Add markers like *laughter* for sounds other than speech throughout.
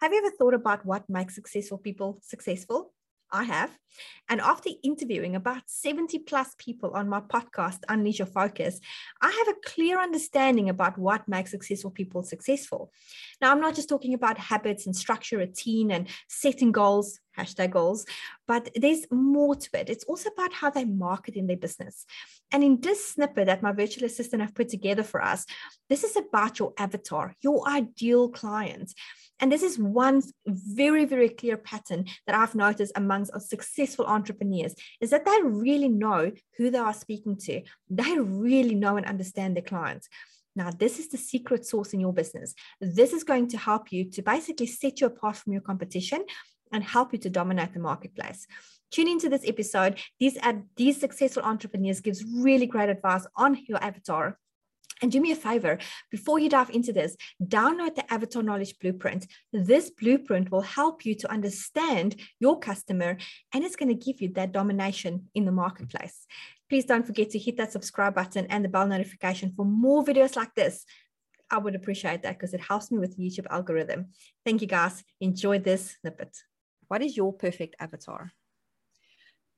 Have you ever thought about what makes successful people successful? I have. And after interviewing about 70 plus people on my podcast, Unleash Your Focus, I have a clear understanding about what makes successful people successful. Now, I'm not just talking about habits and structure, routine, and setting goals, hashtag goals, but there's more to it. It's also about how they market in their business. And in this snippet that my virtual assistant have put together for us, this is about your avatar, your ideal client. And this is one very, very clear pattern that I've noticed amongst successful entrepreneurs is that they really know who they are speaking to. They really know and understand their clients. Now, this is the secret sauce in your business. This is going to help you to basically set you apart from your competition and help you to dominate the marketplace. Tune into this episode. These, these successful entrepreneurs gives really great advice on your avatar and do me a favor, before you dive into this, download the Avatar Knowledge Blueprint. This blueprint will help you to understand your customer and it's going to give you that domination in the marketplace. Please don't forget to hit that subscribe button and the bell notification for more videos like this. I would appreciate that because it helps me with the YouTube algorithm. Thank you guys. Enjoy this snippet. What is your perfect avatar?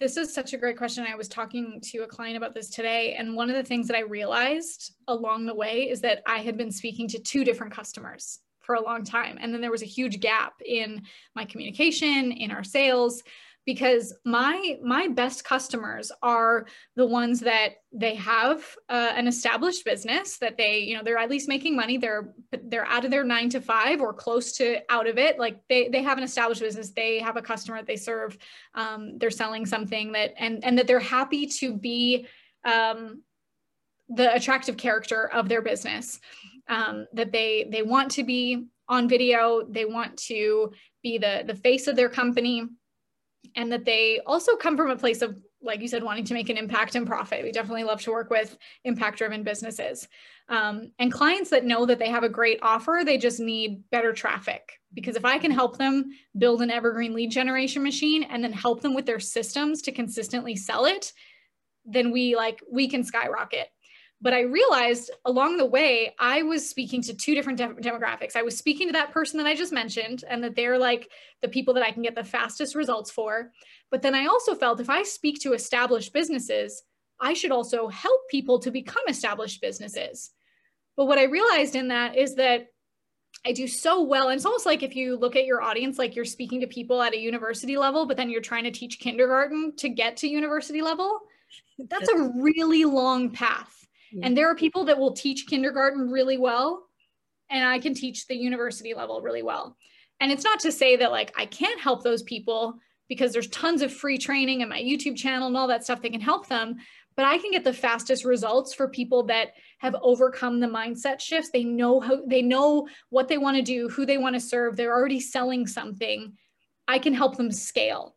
This is such a great question. I was talking to a client about this today. And one of the things that I realized along the way is that I had been speaking to two different customers for a long time. And then there was a huge gap in my communication, in our sales because my my best customers are the ones that they have uh, an established business that they you know they're at least making money. They're they're out of their 9 to 5 or close to out of it. Like they they have an established business. They have a customer that they serve. Um, they're selling something that and and that they're happy to be um, the attractive character of their business. Um, that they they want to be on video. They want to be the the face of their company and that they also come from a place of like you said wanting to make an impact and profit. We definitely love to work with impact driven businesses. Um, and clients that know that they have a great offer they just need better traffic. Because if i can help them build an evergreen lead generation machine and then help them with their systems to consistently sell it then we like we can skyrocket but I realized along the way, I was speaking to two different de- demographics. I was speaking to that person that I just mentioned, and that they're like the people that I can get the fastest results for. But then I also felt if I speak to established businesses, I should also help people to become established businesses. But what I realized in that is that I do so well. And it's almost like if you look at your audience, like you're speaking to people at a university level, but then you're trying to teach kindergarten to get to university level. *laughs* That's a really long path and there are people that will teach kindergarten really well, and I can teach the university level really well. And it's not to say that like I can't help those people because there's tons of free training and my YouTube channel and all that stuff that can help them. But I can get the fastest results for people that have overcome the mindset shifts. They know how they know what they want to do, who they want to serve. They're already selling something. I can help them scale.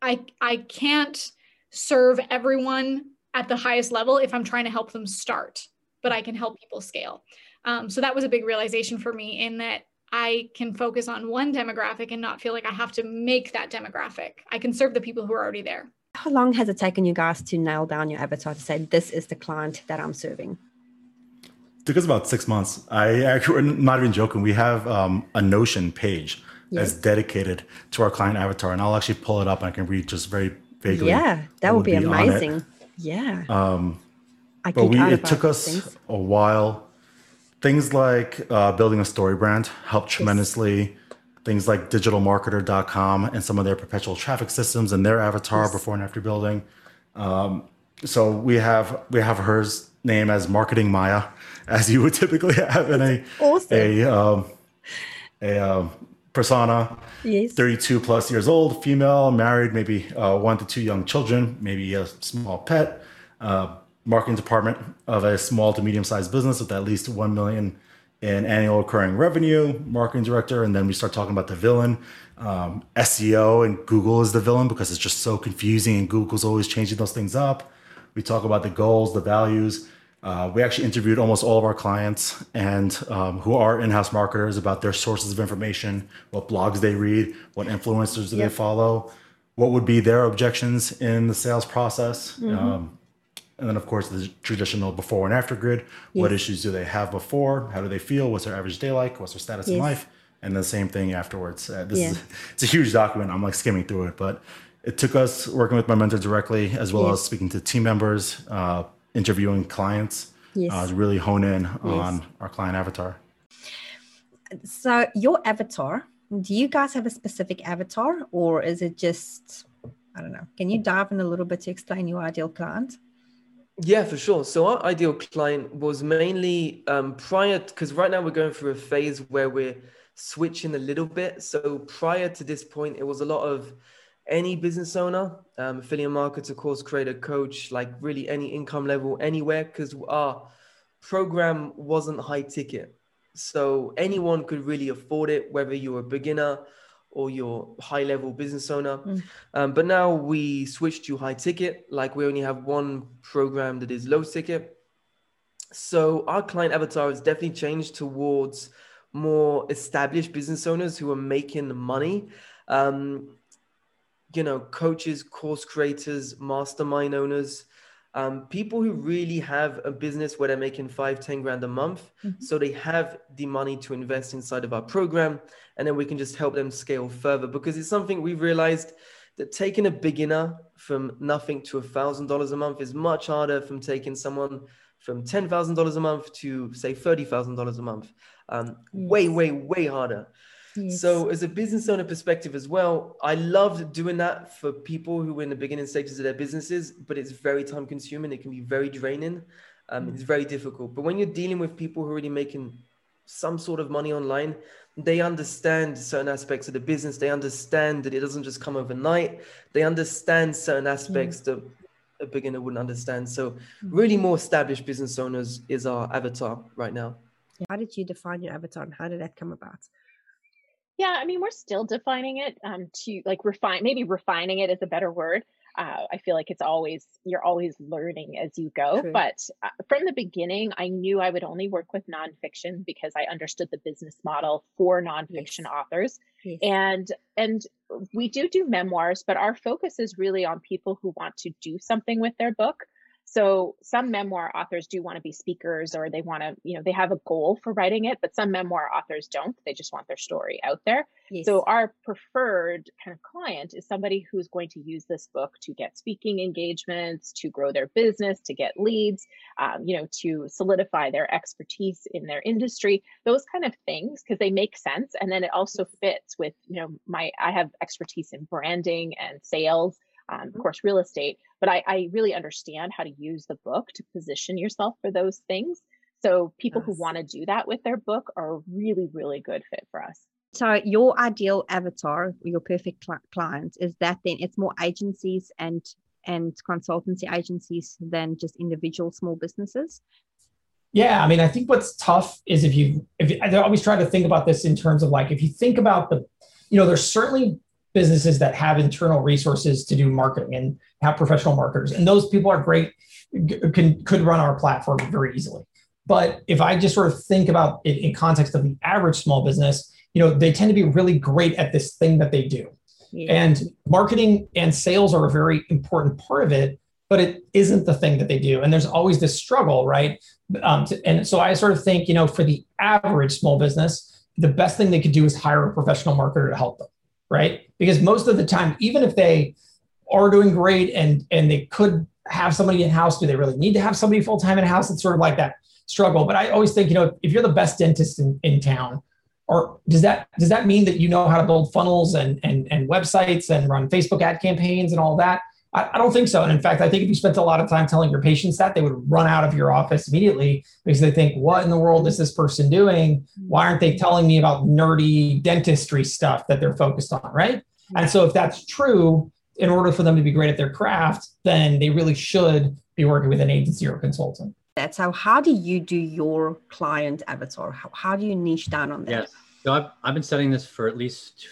I I can't serve everyone at the highest level if I'm trying to help them start, but I can help people scale. Um, so that was a big realization for me in that I can focus on one demographic and not feel like I have to make that demographic. I can serve the people who are already there. How long has it taken you guys to nail down your avatar to say this is the client that I'm serving? It took us about six months. I actually, not even joking. We have um, a Notion page yes. that's dedicated to our client avatar, and I'll actually pull it up and I can read just very vaguely. Yeah, that would be, be amazing. Yeah. Um, but we it took us things. a while. Things like uh, building a story brand helped tremendously. Yes. Things like digitalmarketer.com and some of their perpetual traffic systems and their avatar yes. before and after building. Um, so we have we have hers name as Marketing Maya, *laughs* as you would typically *laughs* have in a awesome. a um, a um, persona. Yes. 32 plus years old, female, married, maybe uh, one to two young children, maybe a small pet, uh, marketing department of a small to medium sized business with at least 1 million in annual recurring revenue, marketing director. And then we start talking about the villain. Um, SEO and Google is the villain because it's just so confusing and Google's always changing those things up. We talk about the goals, the values, uh, we actually interviewed almost all of our clients and um, who are in-house marketers about their sources of information, what blogs they read, what influencers do yep. they follow, what would be their objections in the sales process, mm-hmm. um, and then of course the traditional before and after grid. Yes. What issues do they have before? How do they feel? What's their average day like? What's their status yes. in life? and the same thing afterwards. Uh, this yeah. is *laughs* it's a huge document. I'm like skimming through it, but it took us working with my mentor directly, as well yes. as speaking to team members, uh, interviewing clients, yes. uh, to really hone in yes. on our client avatar. So, your avatar, do you guys have a specific avatar, or is it just I don't know? Can you dive in a little bit to explain your ideal client? Yeah, for sure. So our ideal client was mainly um, prior, because right now we're going through a phase where we're switching a little bit. So prior to this point, it was a lot of any business owner, um, affiliate marketer, course creator, coach, like really any income level, anywhere, because our program wasn't high ticket. So anyone could really afford it, whether you're a beginner or your high level business owner. Mm. Um, but now we switched to high ticket, like we only have one program that is low ticket. So our client avatar has definitely changed towards more established business owners who are making money. Um, you know, coaches, course creators, mastermind owners, um, people who really have a business where they're making five, 10 grand a month. Mm-hmm. So they have the money to invest inside of our program. And then we can just help them scale further because it's something we've realized that taking a beginner from nothing to a thousand dollars a month is much harder from taking someone from $10,000 a month to say $30,000 a month. Um, yes. Way, way, way harder. Yes. So, as a business owner perspective as well, I loved doing that for people who are in the beginning stages of their businesses, but it's very time consuming. It can be very draining. Um, mm. It's very difficult. But when you're dealing with people who are already making some sort of money online, they understand certain aspects of the business. They understand that it doesn't just come overnight. They understand certain aspects mm. that a beginner wouldn't understand. So, mm. really, more established business owners is our avatar right now. How did you define your avatar and how did that come about? Yeah, I mean, we're still defining it um, to like refine, maybe refining it is a better word. Uh, I feel like it's always, you're always learning as you go. True. But uh, from the beginning, I knew I would only work with nonfiction because I understood the business model for nonfiction yes. authors. Yes. And, and we do do memoirs, but our focus is really on people who want to do something with their book. So some memoir authors do want to be speakers or they want to, you know, they have a goal for writing it, but some memoir authors don't. They just want their story out there. Yes. So our preferred kind of client is somebody who's going to use this book to get speaking engagements, to grow their business, to get leads, um, you know, to solidify their expertise in their industry, those kind of things, because they make sense. And then it also fits with, you know, my, I have expertise in branding and sales um, of mm-hmm. course, real estate. But I, I, really understand how to use the book to position yourself for those things. So people yes. who want to do that with their book are a really, really good fit for us. So your ideal avatar, your perfect cl- client, is that then it's more agencies and and consultancy agencies than just individual small businesses. Yeah, I mean, I think what's tough is if you if you, I always try to think about this in terms of like if you think about the, you know, there's certainly businesses that have internal resources to do marketing and have professional marketers. And those people are great, can, could run our platform very easily. But if I just sort of think about it in context of the average small business, you know, they tend to be really great at this thing that they do. Yeah. And marketing and sales are a very important part of it, but it isn't the thing that they do. And there's always this struggle, right? Um, to, and so I sort of think, you know, for the average small business, the best thing they could do is hire a professional marketer to help them right? Because most of the time, even if they are doing great and and they could have somebody in house, do they really need to have somebody full time in house? It's sort of like that struggle. But I always think, you know, if you're the best dentist in, in town, or does that does that mean that you know how to build funnels and and and websites and run Facebook ad campaigns and all that? I, I, don't think so. And in fact, I think if you spent a lot of time telling your patients that, they would run out of your office immediately because they think, what in the world is this person doing? Why aren't they telling me about nerdy dentistry stuff that they're focused on? Right. And so if that's true, in order for them to be great at their craft, then they really should be working with an agency or a consultant. That's how, how do you do your client avatar? How, how do you niche down on that? Yes. So I've, I've been studying this for at least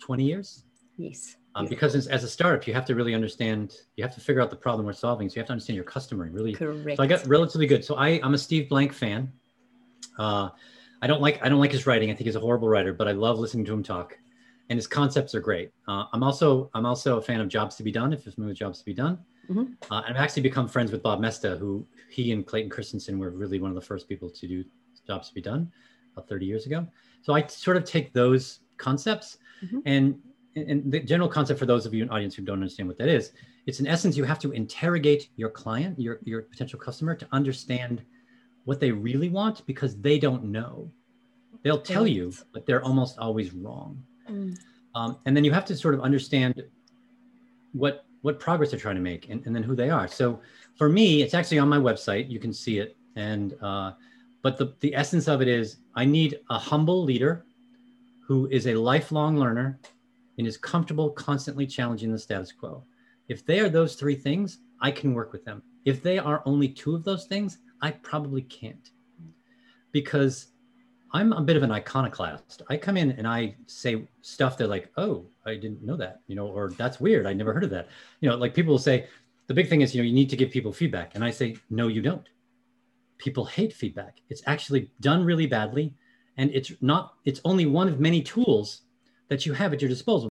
20 years. Yes um, yeah. because as, a startup you have to really understand you have to figure out the problem we're solving so you have to understand your customer and really Correct. so i got relatively good so I, i'm a steve blank fan uh, i don't like i don't like his writing i think he's a horrible writer but i love listening to him talk and his concepts are great uh, i'm also i'm also a fan of jobs to be done if you're familiar with jobs to be done mm-hmm. uh, i've actually become friends with Bob Moesta who he and clayton christensen were really one of the first people to do jobs to be done about 30 years ago. So I sort of take those concepts mm-hmm. and and the general concept for those of you in audience who don't understand what that is, it's in essence you have to interrogate your client, your your potential customer, to understand what they really want because they don't know. They'll tell you, but they're almost always wrong. Mm. Um, and then you have to sort of understand what what progress they're trying to make and, and then who they are. So for me, it's actually on my website. You can see it. And uh, but the, the essence of it is I need a humble leader who is a lifelong learner and is comfortable constantly challenging the status quo. If they are those three things, I can work with them. If they are only two of those things, I probably can't. Because I'm a bit of an iconoclast. I come in and I say stuff that like, oh, I didn't know that, you know, or that's weird. I never heard of that. You know, like people will say, the big thing is, you know, you need to give people feedback. And I say, no, you don't. People hate feedback. It's actually done really badly. And it's not, it's only one of many tools that you have at your disposal.